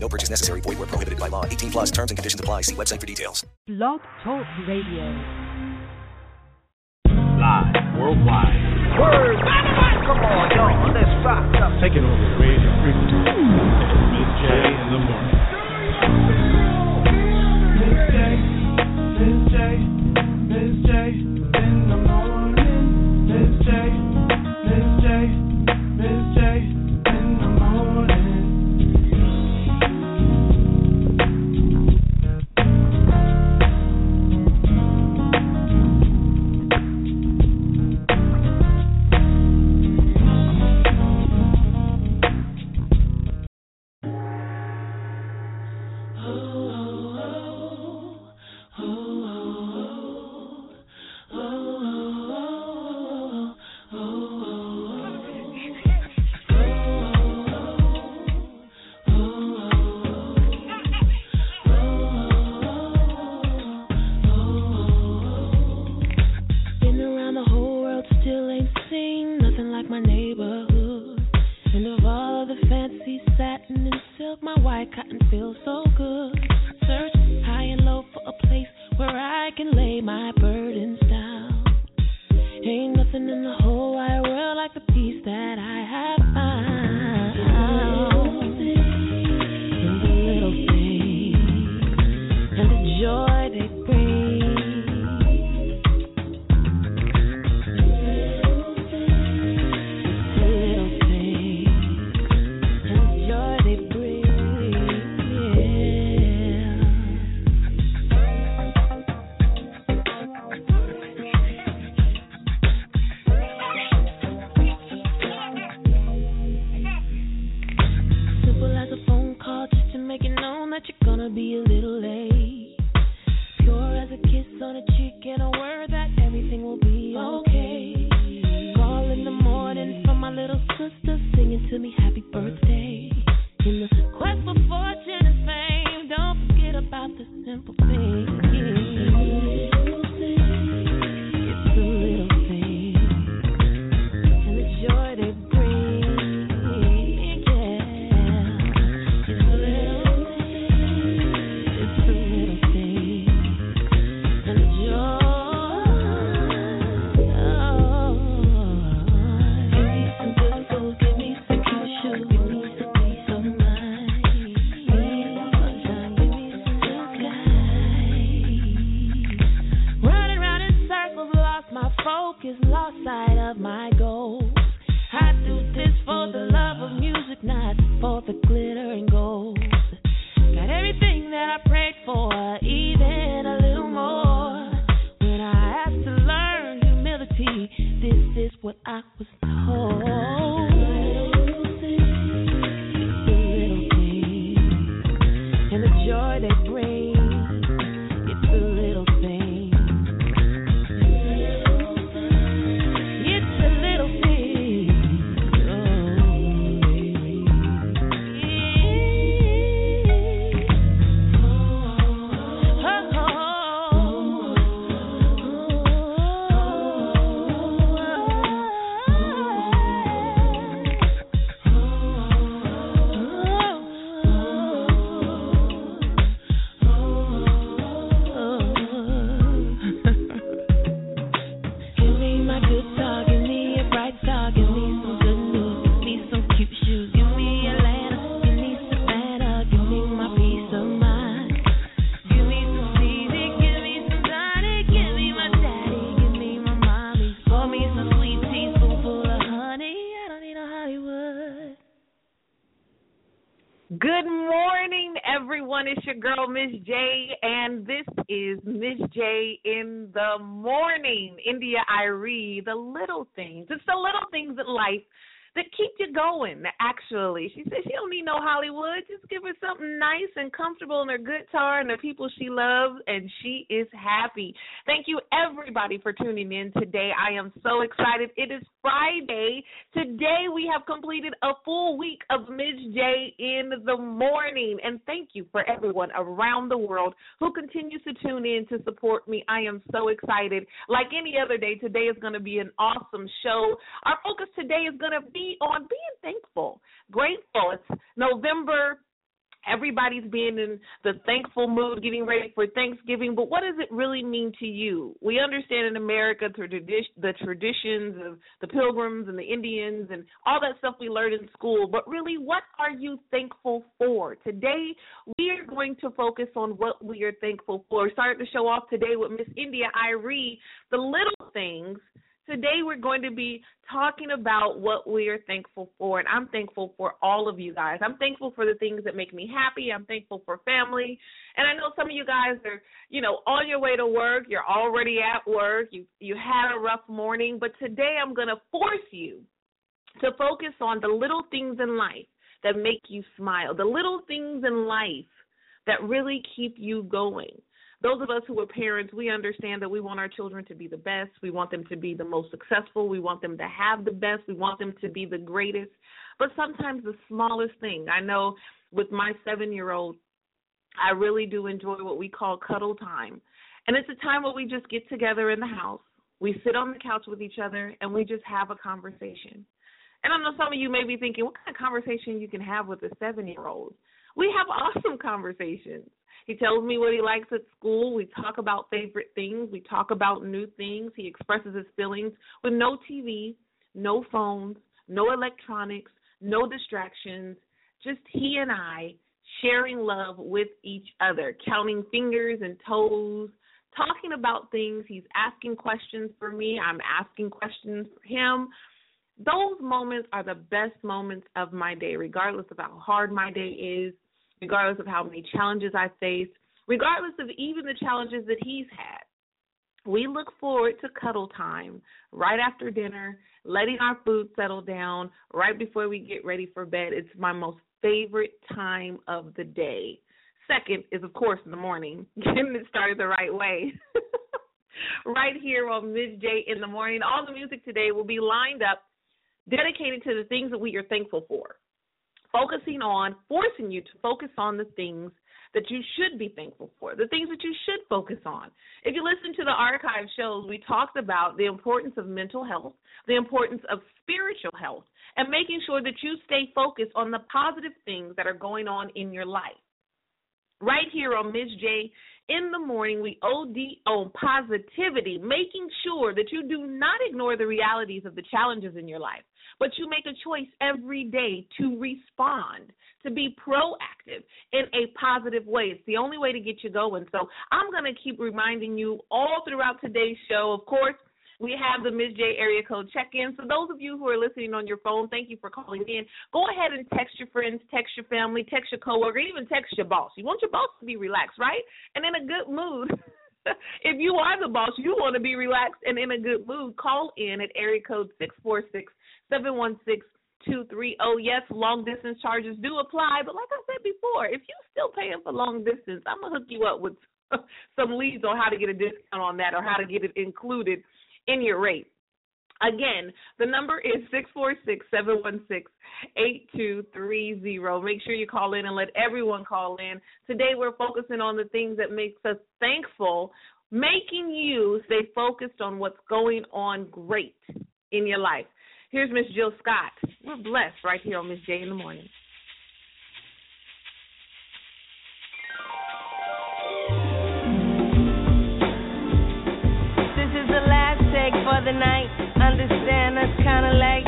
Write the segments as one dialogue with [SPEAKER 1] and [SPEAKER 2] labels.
[SPEAKER 1] No purchase necessary. Void where prohibited by law. 18 plus terms and conditions apply. See website for details.
[SPEAKER 2] Blog Talk Radio.
[SPEAKER 3] Live worldwide.
[SPEAKER 4] Word. Come on, y'all. Let's rock Take
[SPEAKER 3] it over the radio Miz J in the morning.
[SPEAKER 5] Miz J, Miz J, Miz J in the morning. Miz J. Miz J,
[SPEAKER 6] and this is
[SPEAKER 7] Miz J in the morning. India Irie, the little things. It's the little things in life that keep you going. Actually, she said she don't need no Hollywood. Just give her something nice and comfortable in her guitar and the people she loves, and she is happy. Thank you everybody for tuning in today. I am so excited. It is Friday. Today we have completed a full week of. J in the morning, and thank you for everyone around the world who continues to tune in to support me. I am so excited. Like any other day, today is going to be an awesome show. Our focus today is going to be on being thankful, grateful. It's November. Everybody's being in the thankful mood, getting ready for Thanksgiving. But what does it really mean to you? We understand in America the traditions of the Pilgrims and the Indians and all that stuff we learned in school. But really, what are you thankful for? Today, we are going to focus on what we are thankful for. Starting to show off today with Miss India.Arie, the little things Today we're going to be talking about what we are thankful for, and I'm thankful for all of you guys. I'm thankful for the things that make me happy. I'm thankful for family, and I know some of you guys are, you know, on your way to work. You're already at work. You you had a rough morning, but today I'm going to force you to focus on the little things in life that make you smile, the little things in life that really keep you going those of us who are parents, we understand that we want our children to be the best. We want them to be the most successful. We want them to have the best. We want them to be the greatest. But sometimes the smallest thing, I know with my seven year old, I really do enjoy what we call cuddle time. And it's a time where we just get together in the house. We sit on the couch with each other and we just have a conversation. And I know some of you may be thinking, what kind of conversation you can have with a seven year old? We have awesome conversations. He tells me what he likes at school. We talk about favorite things. We talk about new things. He expresses his feelings with no TV, no phones, no electronics, no distractions. Just he and I sharing love with each other, counting fingers and toes, talking about things. He's asking questions for me. I'm asking questions for him. Those moments are the best moments of my day, regardless of how hard my day is regardless of how many challenges I face, regardless of even the challenges that he's had. We look forward to cuddle time right after dinner, letting our food settle down right before we get ready for bed. It's my most favorite time of the day. Second is, of course, in the morning, getting it started the right way. right here on. J in the morning. All the music today will be lined up, dedicated to the things that we are thankful for focusing on, forcing you to focus on the things that you should be thankful for, the things that you should focus on. If you listen to the archive shows, we talked about the importance of mental health, the importance of spiritual health, and making sure that you stay focused on the positive things that are going on in your life. Right here on Miz J in the morning, we OD on positivity, making sure that you do not ignore the realities of the challenges in your life, but you make a choice every day to respond, to be proactive in a positive way. It's the only way to get you going. So I'm going to keep reminding you all throughout today's show. Of course, we have the Miz J area code check in. So those of you who are listening on your phone, thank you for calling in. Go ahead and text your friends, text your family, text your coworker, even text your boss. You want your boss to be relaxed, right? And in a good mood. if you are the boss, you want to be relaxed and in a good mood. Call in at area code six four six seven one six two three oh. Yes, long distance charges do apply, but like I said before, if you're still paying for long distance, I'm gonna hook you up with some leads on how to get a discount on that or how to get it included in your rate. Again, the number is six four six seven one six eight two three zero. Make sure you call in and let everyone call in. Today we're focusing on the things that makes us thankful, making you stay focused on what's going on great in your life. Here's Miss Jill Scott. We're blessed right here on Miz J in the morning.
[SPEAKER 8] This is the last take for the night. Understand that's kinda late.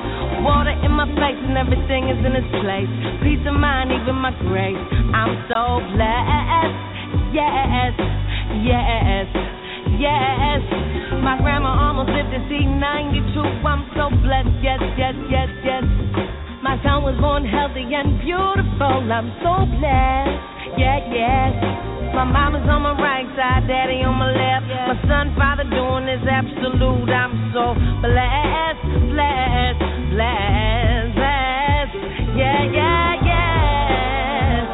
[SPEAKER 8] Water in my face and everything is in its place. Peace of mind, even my grace. I'm so blessed. Yes, yes, yes. My grandma almost lived to see 92. I'm so blessed. Yes, yes, yes, yes. My son was born healthy and beautiful. I'm so blessed. Yeah, yes. My mama's on my right side, daddy on my left. My son, father doing his absolute. I'm so blessed, blessed, blessed, blessed. Yeah, yeah, yes.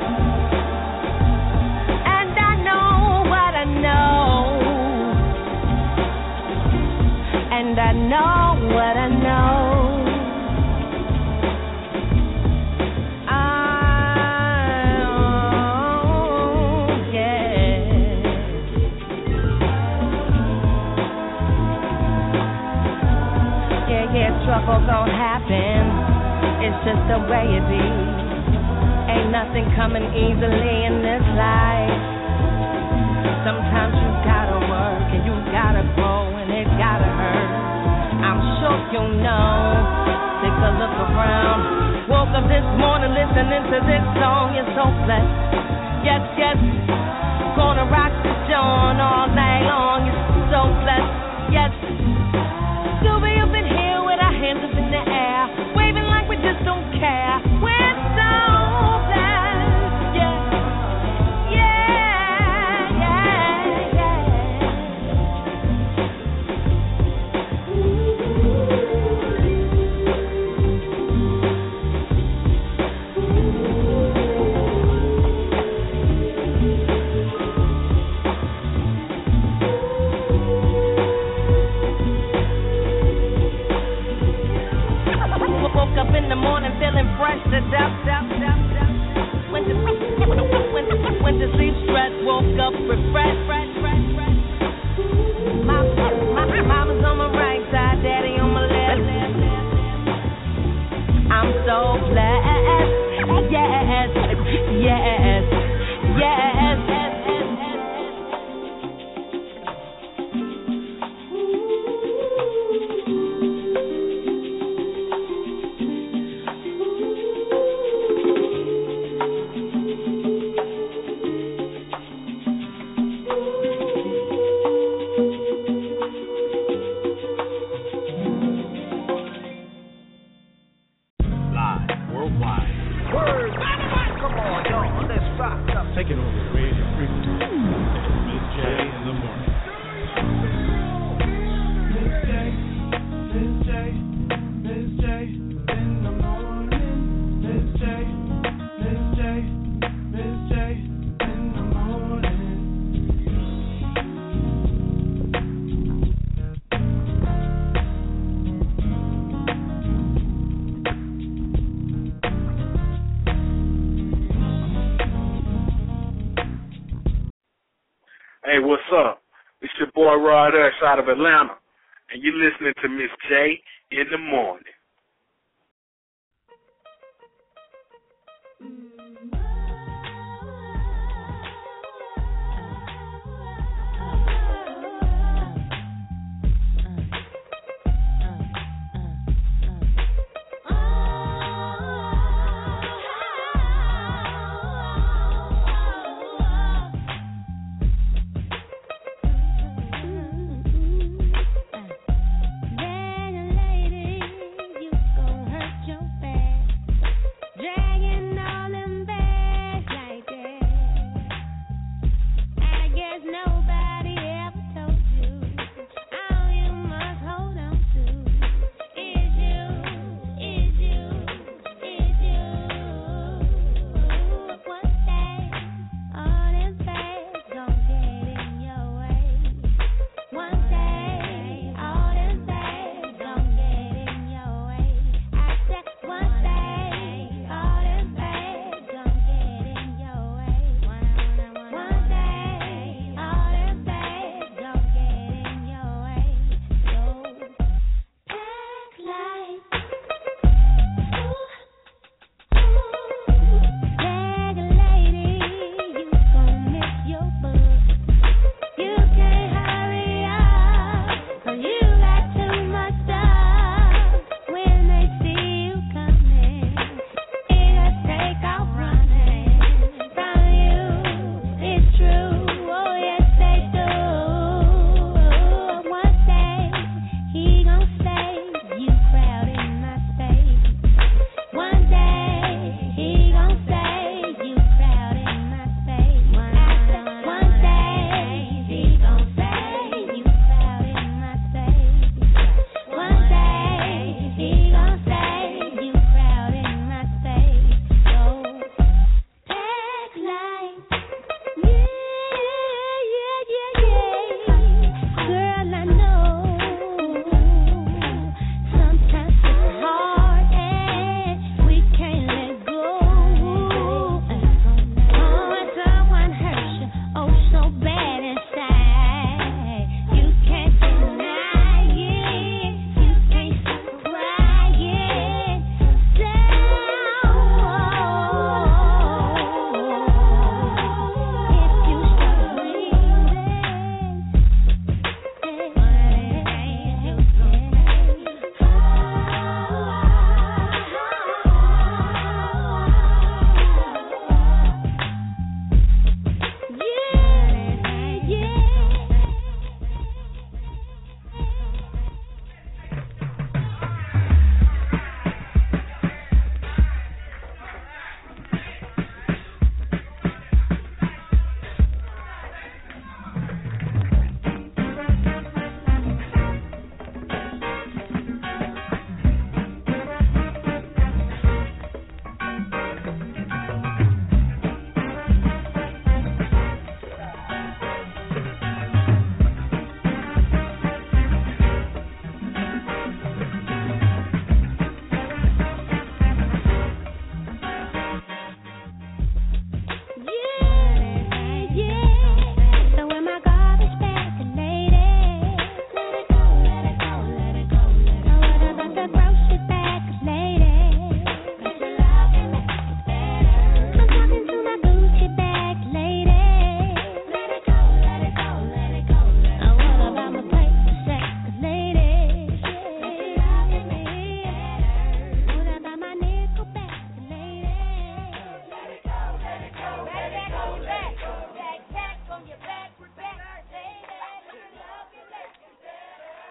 [SPEAKER 8] And I know what I know. And I know what I know. Trouble gon' happen. It's just the way it be. Ain't nothing coming easily in this life. Sometimes you gotta work and you gotta grow and it gotta hurt. I'm sure you know. Take a look around. Woke up this morning listening to this song. You're so blessed. Yes, yes. Gonna rock the joint all night long. You're so blessed. Yes. So we
[SPEAKER 9] Rod X out of Atlanta, and you're listening to Miz J in the morning.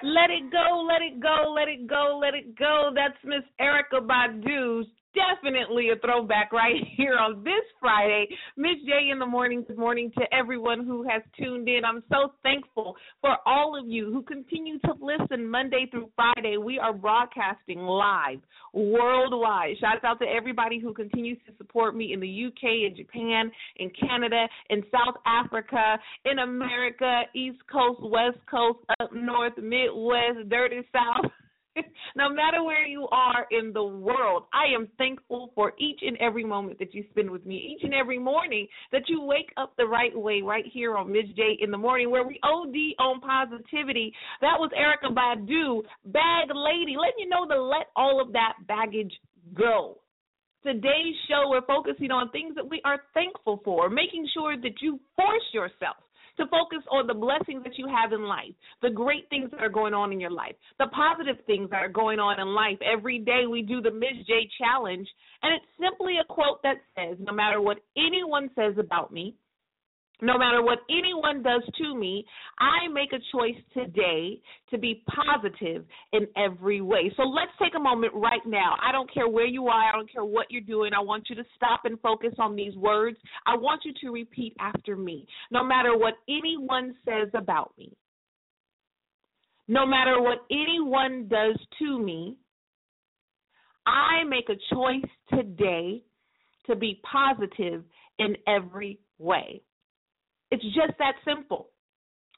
[SPEAKER 5] Let it go,
[SPEAKER 7] let it go, let it go, let it go. That's Miss Erykah Badu's definitely a throwback right here on this Friday. Miz J in the morning. Good morning to everyone who has tuned in. I'm so thankful for all of you who continue to listen Monday through Friday. We are broadcasting live worldwide. Shout out to everybody who continues to support me in the UK, in Japan, in Canada, in South Africa, in America, East Coast, West Coast, up north, Midwest, dirty South. no matter where you are in the world, I am thankful for each and every moment that you spend with me, each and every morning that you wake up the right way, right here on Miz J in the morning, where we OD on positivity. That was Erykah Badu, Bag Lady, letting you know to let all of that baggage go. Today's show, we're focusing on things that we are thankful for, making sure that you force yourself to focus on the blessings that you have in life, the great things that are going on in your life, the positive things that are going on in life. Every day we do the Miz J challenge, and it's simply a quote that says, No matter what anyone says about me, no matter what anyone does to me, I make a choice today to be positive in every way. So let's take a moment right now. I don't care where you are, I don't care what you're doing. I want you to stop and focus on these words. I want you to repeat after me. No matter what anyone says about me, no matter what anyone does to me, I make a choice today to be positive in every way. It's just that simple.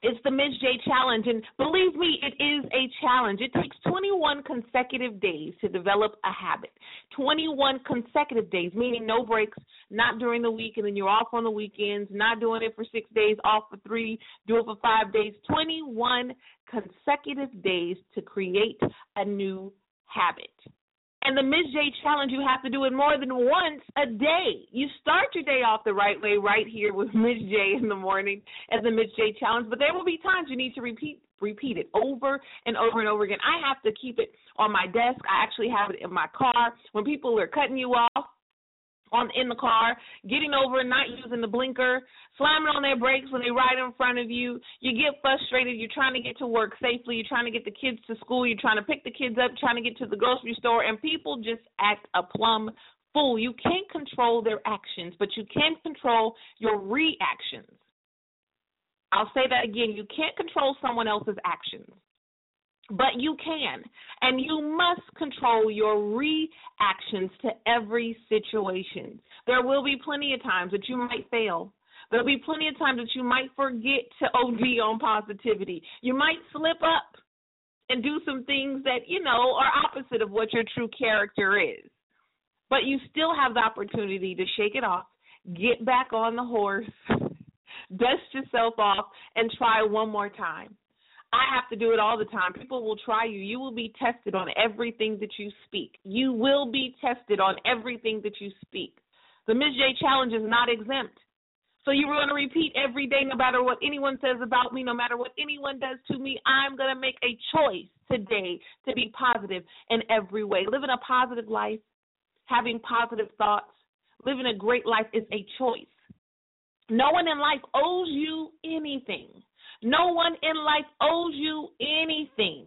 [SPEAKER 7] It's the Miz J challenge. And believe me, it is a challenge. It takes 21 consecutive days to develop a habit. 21 consecutive days, meaning no breaks, not during the week, and then you're off on the weekends, not doing it for six days, off for three, do it for five days. 21 consecutive days to create a new habit. And the Miz J challenge, you have to do it more than once a day. You start your day off the right way right here with Miz J in the morning as the Ms. J challenge, but there will be times you need to repeat repeat it over and over and over again. I have to keep it on my desk. I actually have it in my car. When people are cutting you off, on in the car, getting over and not using the blinker, slamming on their brakes when they ride in front of you. You get frustrated. You're trying to get to work safely. You're trying to get the kids to school. You're trying to pick the kids up, trying to get to the grocery store, and people just act a plumb fool. You can't control their actions, but you can control your reactions. I'll say that again. You can't control someone else's actions but you can. And you must control your reactions to every situation. There will be plenty of times that you might fail. There'll be plenty of times that you might forget to OD on positivity. You might slip up and do some things that, you know, are opposite of what your true character is. But you still have the opportunity to shake it off, get back on the horse, dust yourself off, and try one more time. I have to do it all the time. People will try you. You will be tested on everything that you speak. You will be tested on everything that you speak. The Miz J challenge is not exempt. So you're going to repeat every day, no matter what anyone says about me, no matter what anyone does to me. I'm going to make a choice today to be positive in every way. Living a positive life, having positive thoughts, living a great life is a choice. No one in life owes you anything. No one in life owes you anything.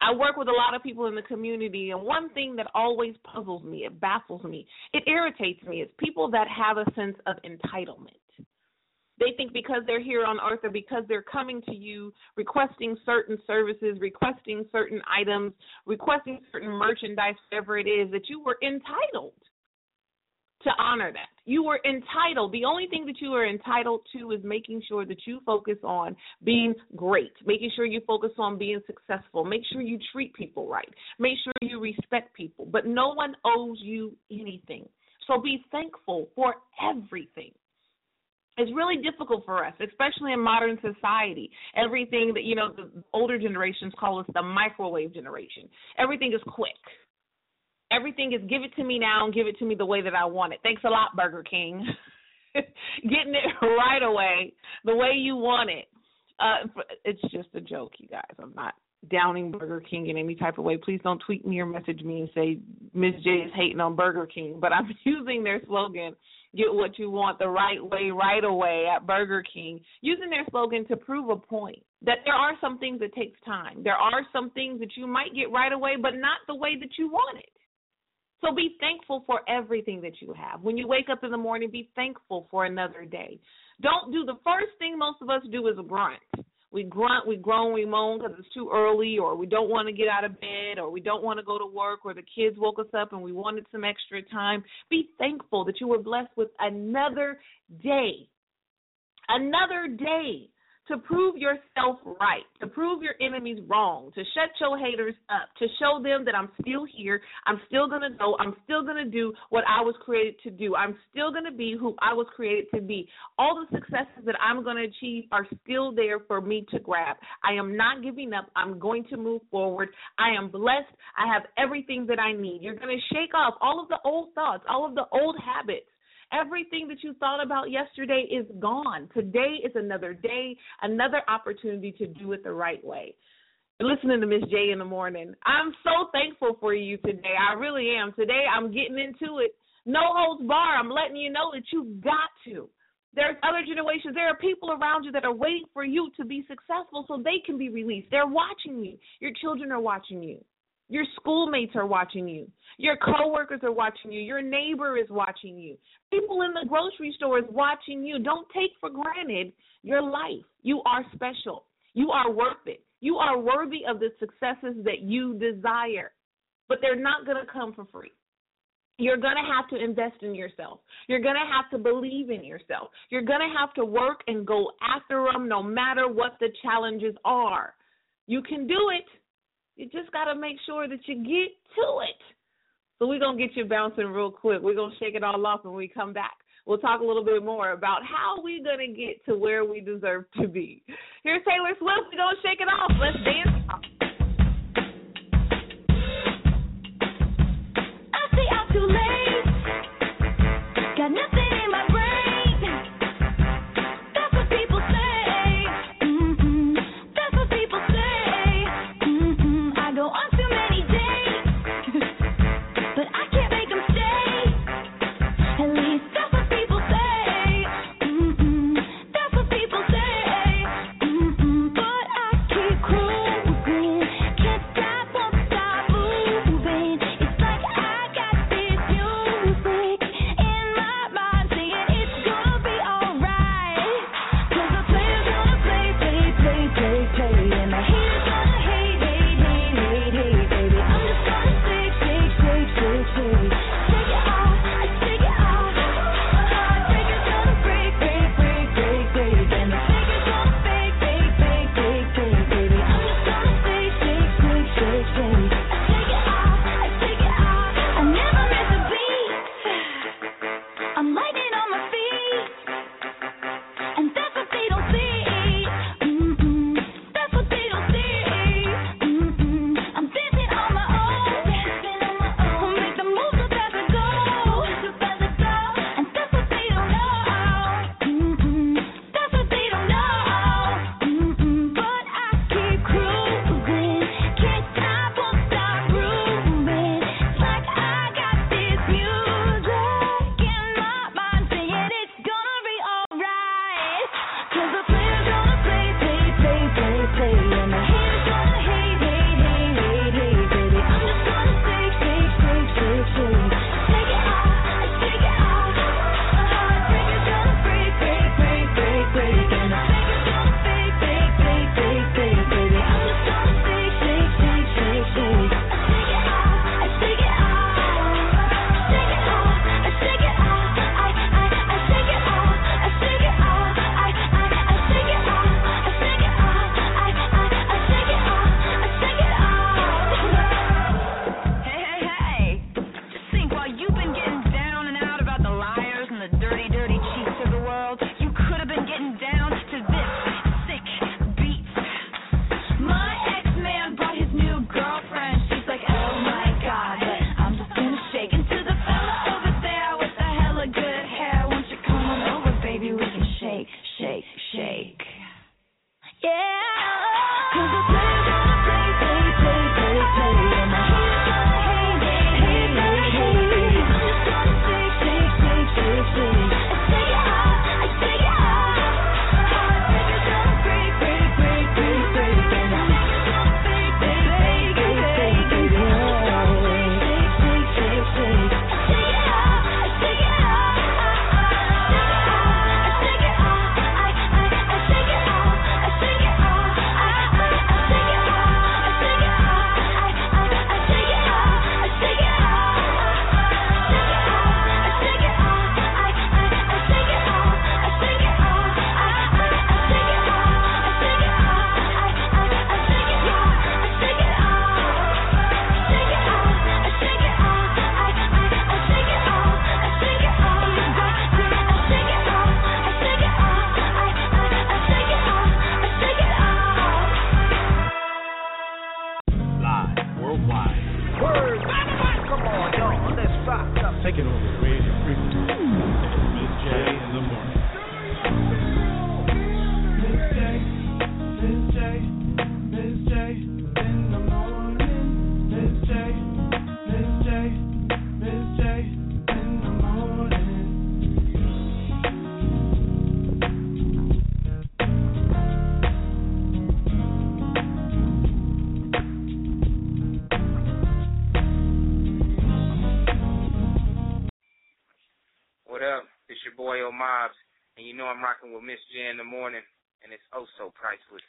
[SPEAKER 7] I work with a lot of people in the community, and one thing that always puzzles me, it baffles me, it irritates me, is people that have a sense of entitlement. They think because they're here on earth or because they're coming to you requesting certain services, requesting certain items, requesting certain merchandise, whatever it is, that you were entitled to honor that. You are entitled. The only thing that you are entitled to is making sure that you focus on being great, making sure you focus on being successful, make sure you treat people right, make sure you respect people. But no one owes you anything. So be thankful for everything. It's really difficult for us, especially in modern society. Everything that, you know, the older generations call us the microwave generation. Everything is quick Everything is give it to me now and give it to me the way that I want it. Thanks a lot, Burger King. Getting it right away, the way you want it. Uh, it's just a joke, you guys. I'm not downing Burger King in any type of way. Please don't tweet me or message me and say Miz J is hating on Burger King. But I'm using their slogan, get what you want the right way, right away at Burger King, using their slogan to prove a point that there are some things that takes time. There are some things that you might get right away, but not the way that you want it. So be thankful for everything that you have. When you wake up in the morning, be thankful for another day. Don't do the first thing most of us do is grunt. We grunt, we groan, we moan because it's too early, or we don't want to get out of bed, or we don't want to go to work, or the kids woke us up and we wanted some extra time. Be thankful that you were blessed with another day. Another day to prove yourself right, to prove your enemies wrong, to shut your haters up, to show them that I'm still here, I'm still going to go, I'm still going to do what I was created to do, I'm still going to be who I was created to be. All the successes that I'm going to achieve are still there for me to grab. I am not giving up, I'm going to move forward. I am blessed, I have everything that I need. You're going to shake off all of the old thoughts, all of the old habits Everything that you thought about yesterday is gone. Today is another day, another opportunity to do it the right way. Listening to Miz J in the morning. I'm so thankful for you today. I really am. Today I'm getting into it. No holds bar. I'm letting you know that you've got to. There's other generations. There are people around you that are waiting for you to be successful so they can be released. They're watching you. Your children are watching you. Your schoolmates are watching you. Your coworkers are watching you. Your neighbor is watching you. People in the grocery store is watching you. Don't take for granted your life. You are special. You are worth it. You are worthy of the successes that you desire. But they're not going to come for free. You're going to have to invest in yourself. You're going to have to believe in yourself. You're going to have to work and go after them no matter what the challenges are. You can do it. You just got to make sure that you get to it. So we're going to get you bouncing real quick. We're going to shake it all off when we come back. We'll talk a little bit more about how we're going to get to where we deserve to be. Here's Taylor Swift. We're going to shake it off. Let's dance.
[SPEAKER 10] Mm-hmm.
[SPEAKER 3] in the morning,
[SPEAKER 10] and it's oh so priceless.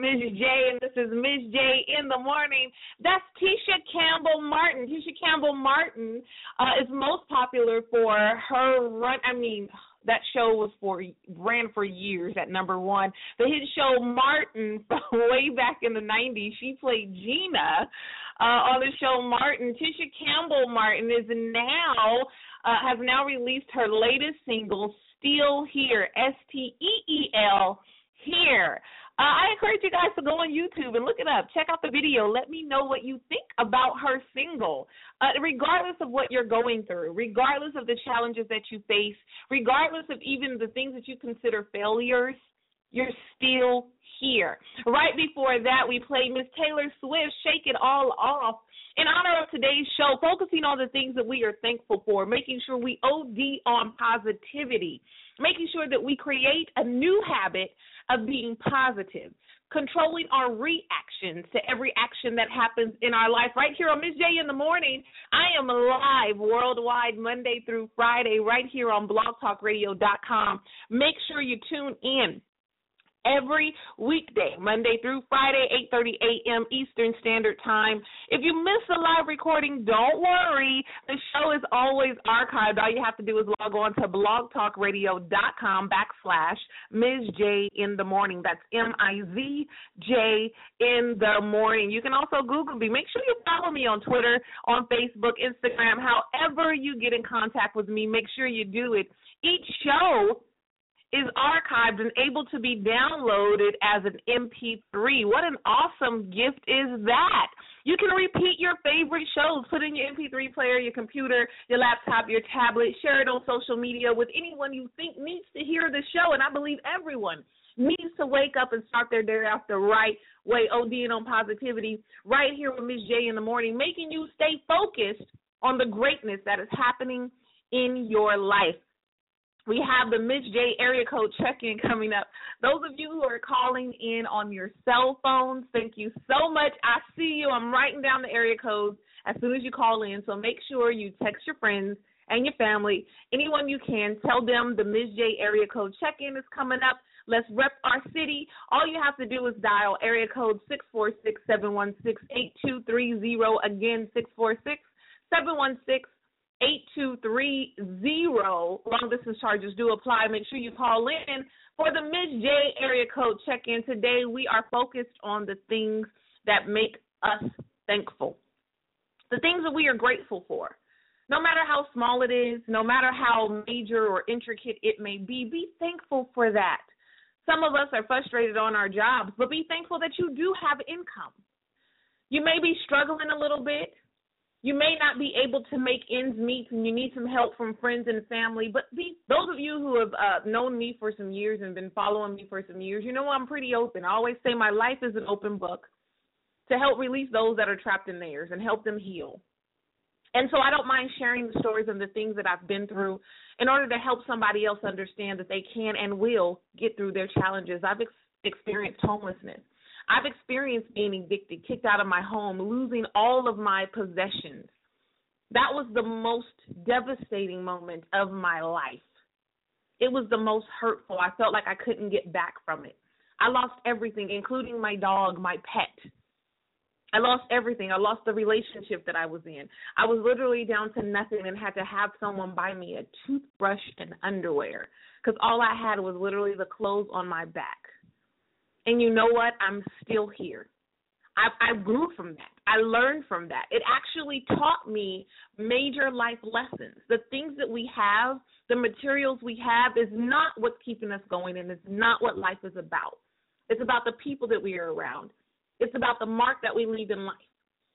[SPEAKER 7] Miz J, and this is Miz J in the morning. That's Tisha Campbell Martin. Tisha Campbell Martin uh, is most popular for her run. I mean, that show was for ran for years at number one. The hit show Martin way back in the '90s. She played Gina uh, on the show Martin. Tisha Campbell Martin is now uh, has now released her latest single, Still Here. S T E E L here. Uh, I encourage you guys to go on YouTube and look it up. Check out the video. Let me know what you think about her single. Uh, regardless of what you're going through, regardless of the challenges that you face, regardless of even the things that you consider failures, you're still here. Right before that, we played Miss Taylor Swift, Shake It All Off. In honor of today's show, focusing on the things that we are thankful for, making sure we OD on positivity, making sure that we create a new habit of being positive, controlling our reactions to every action that happens in our life. Right here on Miz J in the morning, I am live worldwide Monday through Friday, right here on blogtalkradio.com. Make sure you tune in every weekday, Monday through Friday, 8:30 a.m. Eastern Standard Time. If you miss the live recording, don't worry. The show is always archived. All you have to do is log on to blogtalkradio.com backslash Miz J in the morning. That's M-I-Z-J in the morning. You can also Google me. Make sure you follow me on Twitter, on Facebook, Instagram, however you get in contact with me. Make sure you do it. Each show is archived and able to be downloaded as an MP3. What an awesome gift is that! You can repeat your favorite shows, put in your MP3 player, your computer, your laptop, your tablet, share it on social media with anyone you think needs to hear the show. And I believe everyone needs to wake up and start their day off the right way, ODing on positivity, right here with Miz J in the morning, making you stay focused on the greatness that is happening in your life. We have the Miz J area code check in coming up. Those of you who are calling in on your cell phones, thank you so much. I see you. I'm writing down the area codes as soon as you call in. So make sure you text your friends and your family, anyone you can. Tell them the Miz J area code check in is coming up. Let's rep our city. All you have to do is dial area code six four six seven one six eight two three zero. Again, six four six seven one six 8230. Long distance charges do apply. Make sure you call in for the Miz J area code check in. Today, we are focused on the things that make us thankful, the things that we are grateful for. No matter how small it is, no matter how major or intricate it may be, be thankful for that. Some of us are frustrated on our jobs, but be thankful that you do have income. You may be struggling a little bit you may not be able to make ends meet and you need some help from friends and family but those of you who have uh, known me for some years and been following me for some years you know i'm pretty open. I always say my life is an open book to help release those that are trapped in theirs and help them heal. And so i don't mind sharing the stories and the things that i've been through in order to help somebody else understand that they can and will get through their challenges. I've ex- experienced homelessness I've experienced being evicted, kicked out of my home, losing all of my possessions. That was the most devastating moment of my life. It was the most hurtful. I felt like I couldn't get back from it. I lost everything, including my dog, my pet. I lost everything. I lost the relationship that I was in. I was literally down to nothing and had to have someone buy me a toothbrush and underwear because all I had was literally the clothes on my back. And you know what? I'm still here. I, I grew from that. I learned from that. It actually taught me major life lessons. The things that we have, the materials we have, is not what's keeping us going, and it's not what life is about. It's about the people that we are around. It's about the mark that we leave in life.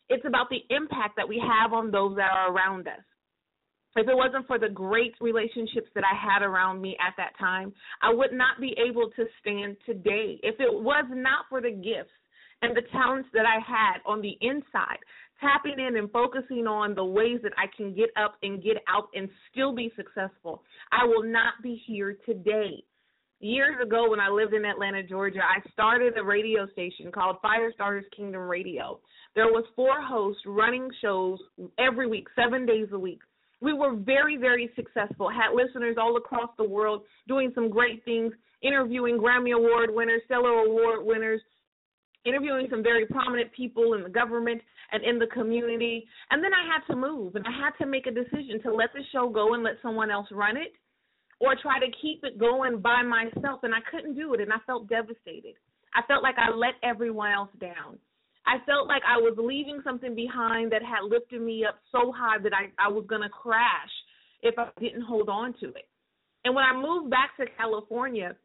[SPEAKER 7] It's about the impact that we have on those that are around us. If it wasn't for the great relationships that I had around me at that time, I would not be able to stand today. If it was not for the gifts and the talents that I had on the inside, tapping in and focusing on the ways that I can get up and get out and still be successful, I will not be here today. Years ago, when I lived in Atlanta, Georgia, I started a radio station called Firestarters Kingdom Radio. There was four hosts running shows every week, seven days a week we were very, very successful, had listeners all across the world doing some great things, interviewing Grammy Award winners, Stellar Award winners, interviewing some very prominent people in the government and in the community. And then I had to move and I had to make a decision to let the show go and let someone else run it or try to keep it going by myself. And I couldn't do it and I felt devastated. I felt like I let everyone else down. I felt like I was leaving something behind that had lifted me up so high that I, I was going to crash if I didn't hold on to it. And when I moved back to California,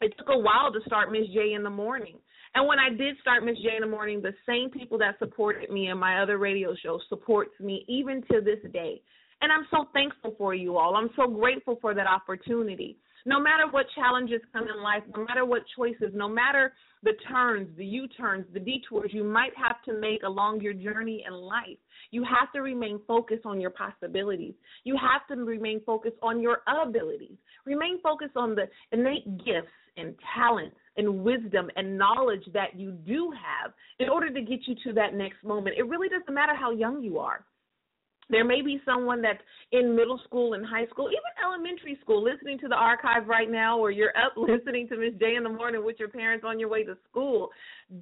[SPEAKER 7] it took a while to start Miz J in the morning. And when I did start Miz J in the morning, the same people that supported me in my other radio show supports me even to this day. And I'm so thankful for you all. I'm so grateful for that opportunity. No matter what challenges come in life, no matter what choices, no matter the turns, the U turns, the detours you might have to make along your journey in life, you have to remain focused on your possibilities. You have to remain focused on your abilities. Remain focused on the innate gifts and talents and wisdom and knowledge that you do have in order to get you to that next moment. It really doesn't matter how young you are. There may be someone that's in middle school and high school, even elementary school, listening to the archive right now, or you're up listening to Miz J in the morning with your parents on your way to school.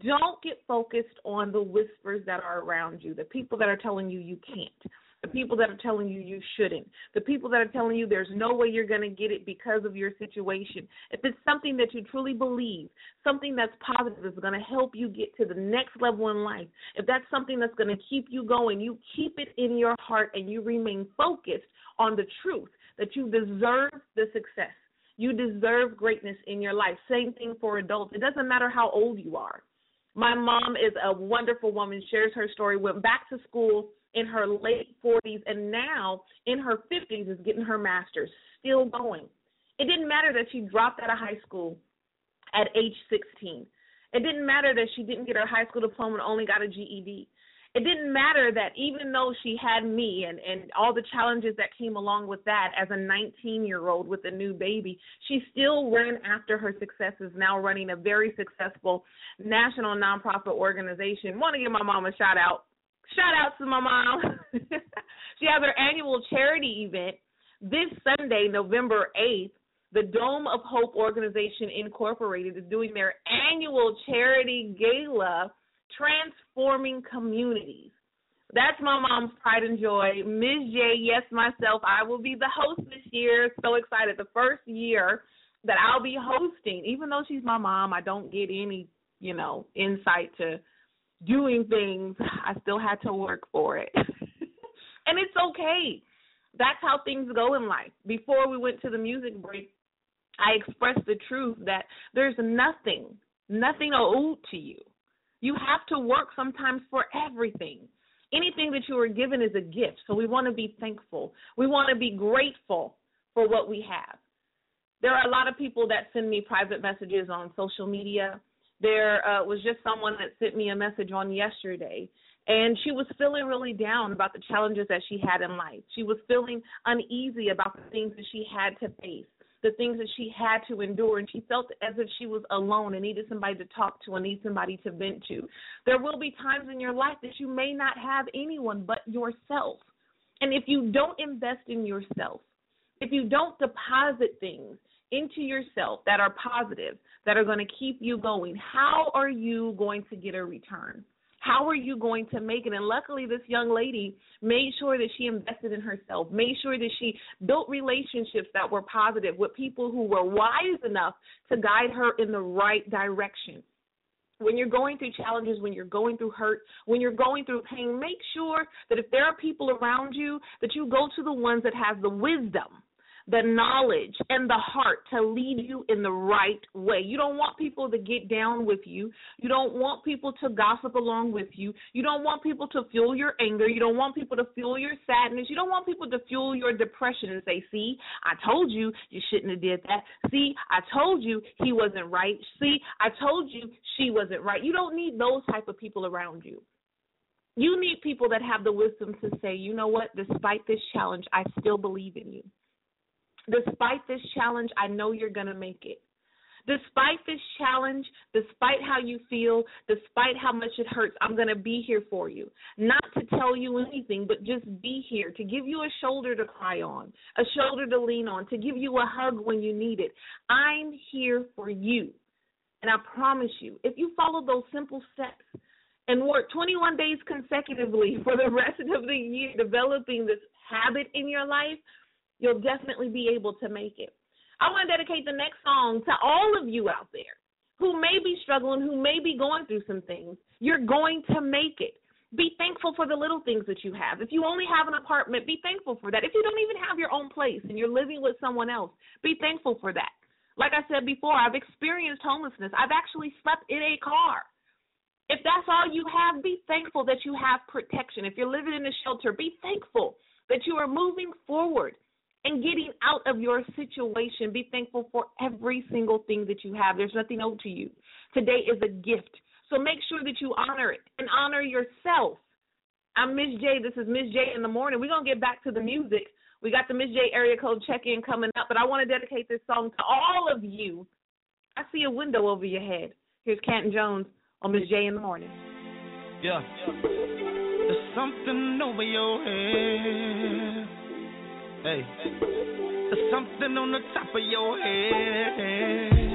[SPEAKER 7] Don't get focused on the whispers that are around you, the people that are telling you you can't the people that are telling you you shouldn't, the people that are telling you there's no way you're going to get it because of your situation. If it's something that you truly believe, something that's positive is going to help you get to the next level in life, if that's something that's going to keep you going, you keep it in your heart and you remain focused on the truth that you deserve the success. You deserve greatness in your life. Same thing for adults. It doesn't matter how old you are. My mom is a wonderful woman, shares her story, went back to school in her late 40s and now in her 50s is getting her master's, still going. It didn't matter that she dropped out of high school at age 16. It didn't matter that she didn't get her high school diploma and only got a GED. It didn't matter that even though she had me and and all the challenges that came along with that as a 19 year old with a new baby, she still ran after her successes. Now running a very successful national nonprofit organization. Want to give my mom a shout out Shout out to my mom. she has her annual charity event this Sunday, November 8th. The Dome of Hope Organization Incorporated is doing their annual charity gala, Transforming Communities. That's my mom's pride and joy. Miz J, yes, myself, I will be the host this year. So excited. The first year that I'll be hosting, even though she's my mom, I don't get any, you know, insight to doing things, I still had to work for it. and it's okay. That's how things go in life. Before we went to the music break, I expressed the truth that there's nothing, nothing owed to you. You have to work sometimes for everything. Anything that you are given is a gift. So we want to be thankful. We want to be grateful for what we have. There are a lot of people that send me private messages on social media there uh, was just someone that sent me a message on yesterday, and she was feeling really down about the challenges that she had in life. She was feeling uneasy about the things that she had to face, the things that she had to endure, and she felt as if she was alone and needed somebody to talk to and need somebody to vent to. There will be times in your life that you may not have anyone but yourself. And if you don't invest in yourself, if you don't deposit things into yourself that are positive, that are going to keep you going, how are you going to get a return? How are you going to make it? And luckily, this young lady made sure that she invested in herself, made sure that she built relationships that were positive with people who were wise enough to guide her in the right direction when you're going through challenges, when you're going through hurt, when you're going through pain, make sure that if there are people around you, that you go to the ones that have the wisdom the knowledge and the heart to lead you in the right way. You don't want people to get down with you. You don't want people to gossip along with you. You don't want people to fuel your anger. You don't want people to fuel your sadness. You don't want people to fuel your depression and say, "See, I told you you shouldn't have did that. See, I told you he wasn't right. See, I told you she wasn't right." You don't need those type of people around you. You need people that have the wisdom to say, "You know what? Despite this challenge, I still believe in you." Despite this challenge, I know you're going to make it. Despite this challenge, despite how you feel, despite how much it hurts, I'm going to be here for you. Not to tell you anything, but just be here to give you a shoulder to cry on, a shoulder to lean on, to give you a hug when you need it. I'm here for you. And I promise you, if you follow those simple steps and work 21 days consecutively for the rest of the year developing this habit in your life, you'll definitely be able to make it. I want to dedicate the next song to all of you out there who may be struggling, who may be going through some things. You're going to make it. Be thankful for the little things that you have. If you only have an apartment, be thankful for that. If you don't even have your own place and you're living with someone else, be thankful for that. Like I said before, I've experienced homelessness. I've actually slept in a car. If that's all you have, be thankful that you have protection. If you're living in a shelter, be thankful that you are moving forward and getting out of your situation. Be thankful for every single thing that you have. There's nothing owed to you. Today is a gift. So make sure that you honor it and honor yourself. I'm Miz J. This is Miz J in the morning. We're going to get back to the music. We got the Miz J area code check in coming up, but I want to dedicate this song to all of you. I see a window over your head. Here's Canton Jones on Miz J in the morning.
[SPEAKER 11] Yeah. There's something over your head Hey. Something on the top of your head.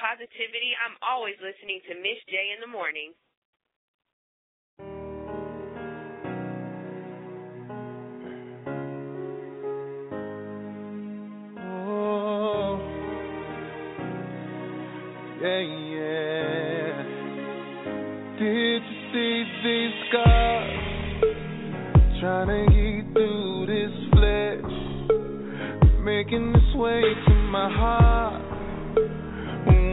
[SPEAKER 12] positivity, I'm always listening to Miz J in the morning.
[SPEAKER 13] Oh, yeah, yeah. Did you see these scars? Trying to get through this flesh, making its way to my heart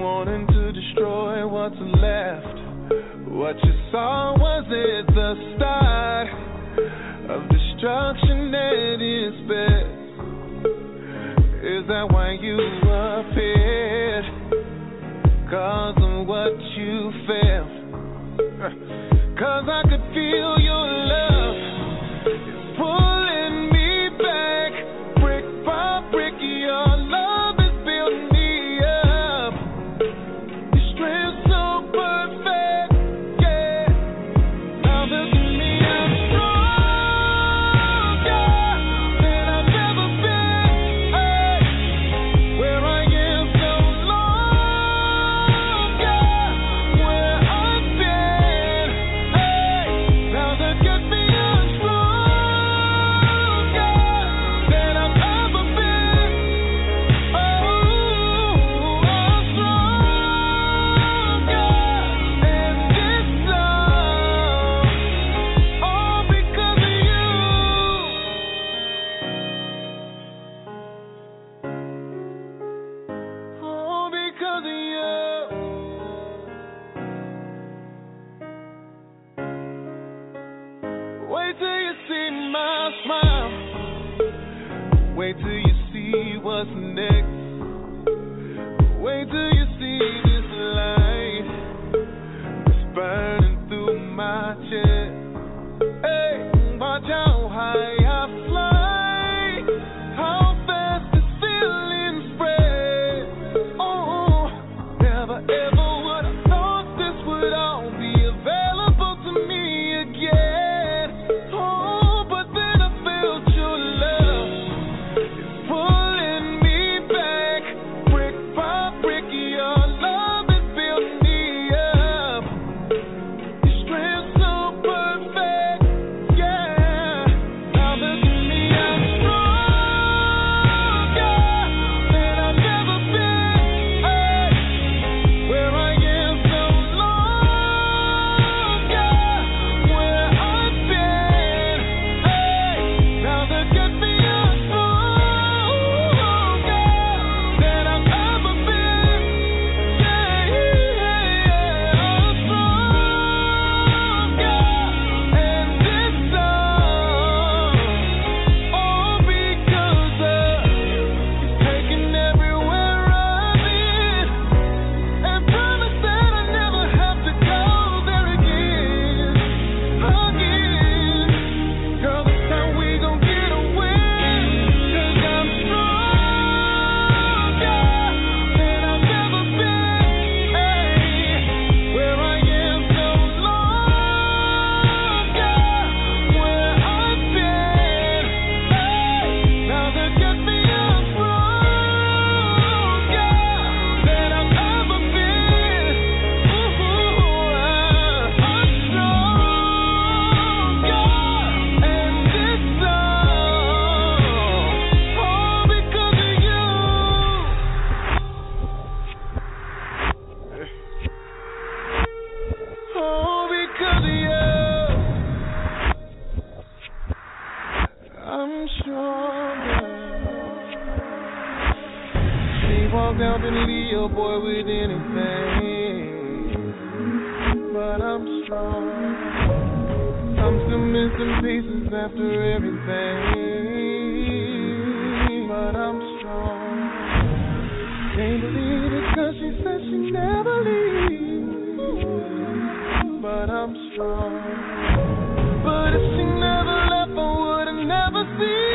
[SPEAKER 13] wanting to destroy what's left. What you saw was it the start of destruction at its best? Is that why you appeared? Cause of what you felt. Cause I could feel your love is pulling. walk down to Leo, boy, with anything. But I'm strong. I'm still missing pieces after everything. But I'm strong. Can't believe it cause she said she never leave, But I'm strong. But if she never left, I would've never seen.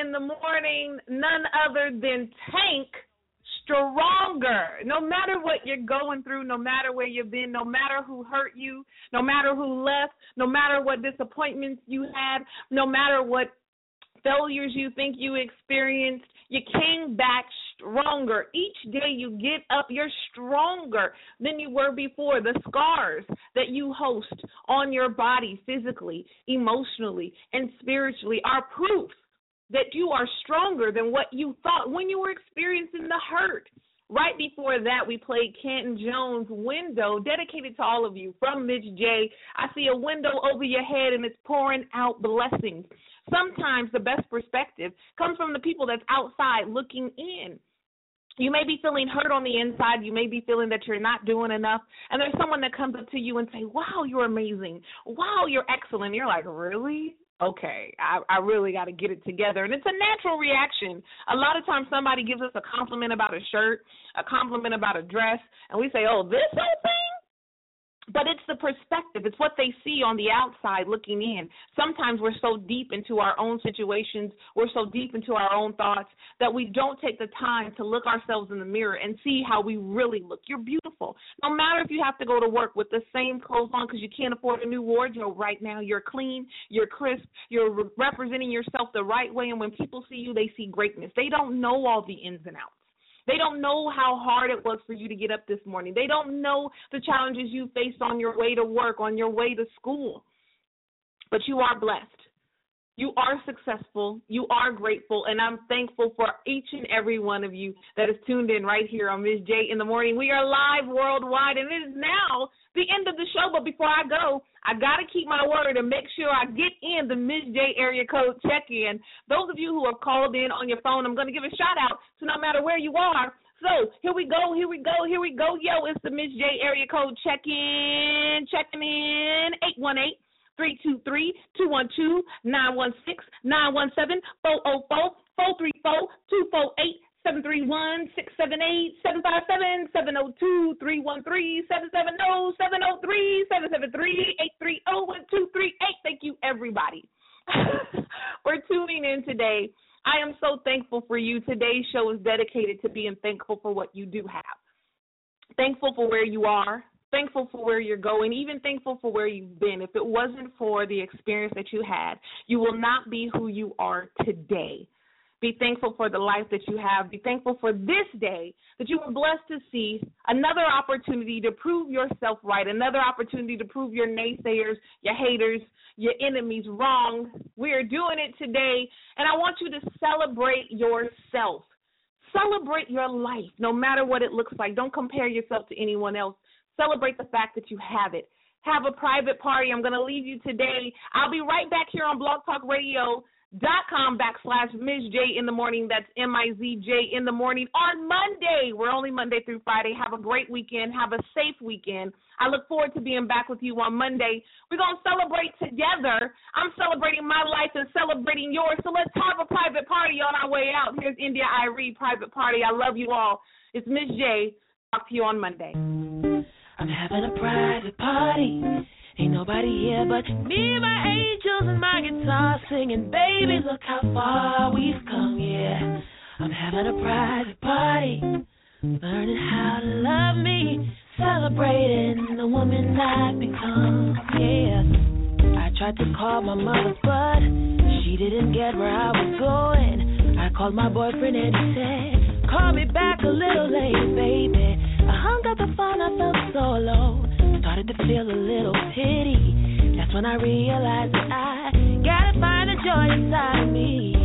[SPEAKER 7] In the morning, none other than Tank stronger. No matter what you're going through, no matter where you've been, no matter who hurt you, no matter who left, no matter what disappointments you had, no matter what failures you think you experienced, you came back stronger. Each day you get up, you're stronger than you were before. The scars that you host on your body physically, emotionally, and spiritually are proof that you are stronger than what you thought when you were experiencing the hurt. Right before that, we played Canton Jones' Window, dedicated to all of you from Miz J. I see a window over your head and it's pouring out blessings. Sometimes the best perspective comes from the people that's outside looking in. You may be feeling hurt on the inside. You may be feeling that you're not doing enough. And there's someone that comes up to you and say, Wow, you're amazing. Wow, you're excellent. You're like, Really? Okay, I, I really got to get it together. And it's a natural reaction. A lot of times somebody gives us a compliment about a shirt, a compliment about a dress, and we say, oh, this whole thing? But it's the perspective. It's what they see on the outside looking in. Sometimes we're so deep into our own situations, we're so deep into our own thoughts that we don't take the time to look ourselves in the mirror and see how we really look. You're beautiful. No matter if you have to go to work with the same clothes on because you can't afford a new wardrobe right now, you're clean, you're crisp, you're re- representing yourself the right way. And when people see you, they see greatness. They don't know all the ins and outs. They don't know how hard it was for you to get up this morning. They don't know the challenges you faced on your way to work, on your way to school. But you are blessed. You are successful. You are grateful. And I'm thankful for each and every one of you that is tuned in right here on Miz J in the morning. We are live worldwide, and it is now the end of the show. But before I go, I got to keep my word and make sure I get in the Miz J area code check in. Those of you who have called in on your phone, I'm going to give a shout out to no matter where you are. So here we go, here we go, here we go. Yo, it's the Miz J area code check in, checking in 818 323 212 916 917 404 434 248 731 678 757 702 313 770 703 773 830 1238. Thank you, everybody, for tuning in today. I am so thankful for you. Today's show is dedicated to being thankful for what you do have, thankful for where you are, thankful for where you're going, even thankful for where you've been. If it wasn't for the experience that you had, you will not be who you are today. Be thankful for the life that you have. Be thankful for this day that you were blessed to see another opportunity to prove yourself right, another opportunity to prove your naysayers, your haters, your enemies wrong. We are doing it today, and I want you to celebrate yourself. Celebrate your life, no matter what it looks like. Don't compare yourself to anyone else. Celebrate the fact that you have it. Have a private party. I'm going to leave you today. I'll be right back here on Blog Talk Radio dot com backslash Miz J in the morning. That's M I Z J in the morning on Monday. We're only Monday through Friday. Have a great weekend. Have a safe weekend. I look forward to being back with you on Monday. We're going to celebrate together. I'm celebrating my life and celebrating yours. So let's have a private party on our way out. Here's India Irie, private party. I love you all. It's Miz J. Talk to you on Monday.
[SPEAKER 5] I'm having a private party. Ain't nobody here but me, and my angels, and my guitar singing. Baby, look how far we've come, yeah. I'm having a private party, learning how to love me, celebrating the woman I've become, yeah. I tried to call my mother, but she didn't get where I was going. I called my boyfriend and he said, Call me back a little later, baby. I hung up the phone, I felt so low. Started to feel a little pity. That's when I realized that I gotta find the joy inside me.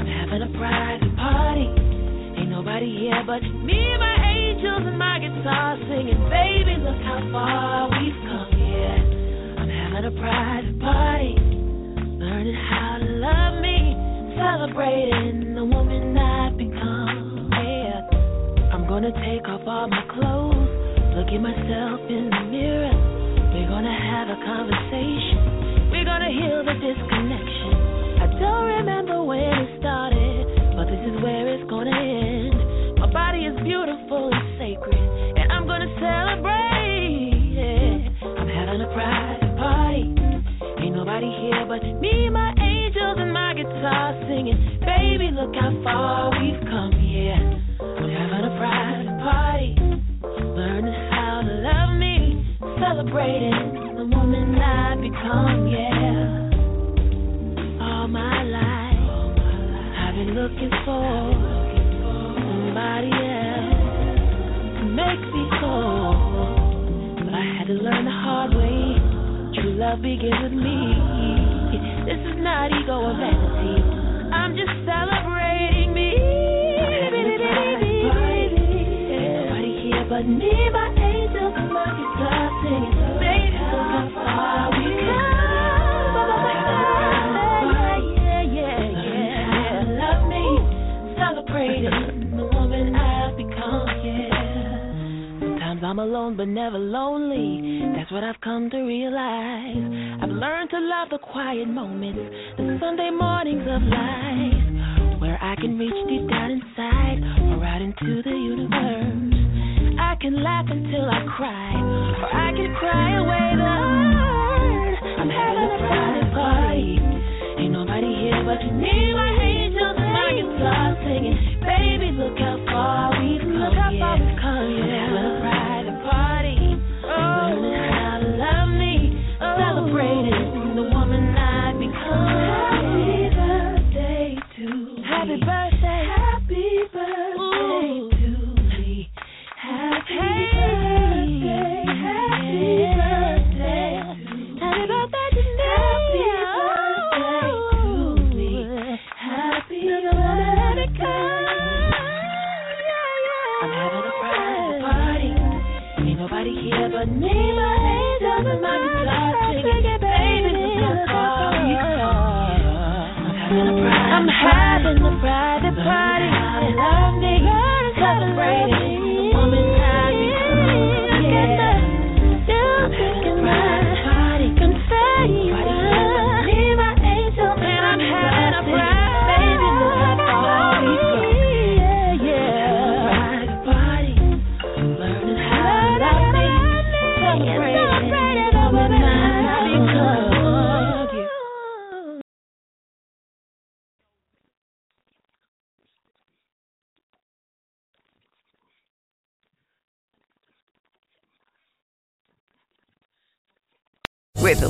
[SPEAKER 5] I'm having a private party. Ain't nobody here but me, and my angels, and my guitar singing. Baby, look how far we've come. Yeah. I'm having a private party. Learning how to love me. Celebrating the woman gonna take off all my clothes, look at myself in the mirror. We're gonna have a conversation. We're gonna heal the disconnection. I don't remember when it started, but this is where it's gonna end. My body is beautiful and sacred, and I'm gonna celebrate. Yeah. I'm having a private party. Ain't nobody here but me, my angels, and my guitar singing. Baby, look how far we've come, yeah. Love begins with me. This is not ego or vanity. I'm just celebrating me. Nobody here but me, my angel, my guitar singing. How far we come. Celebrating the woman I've become. Yeah. Sometimes I'm alone, but never lonely. That's what I've come to realize. I've learned to love the quiet moments, the Sunday mornings of life, where I can reach deep down inside or out into the universe. I can laugh until I cry, or I can cry away the hurt. I'm having a private party. Ain't nobody here but me, my angels,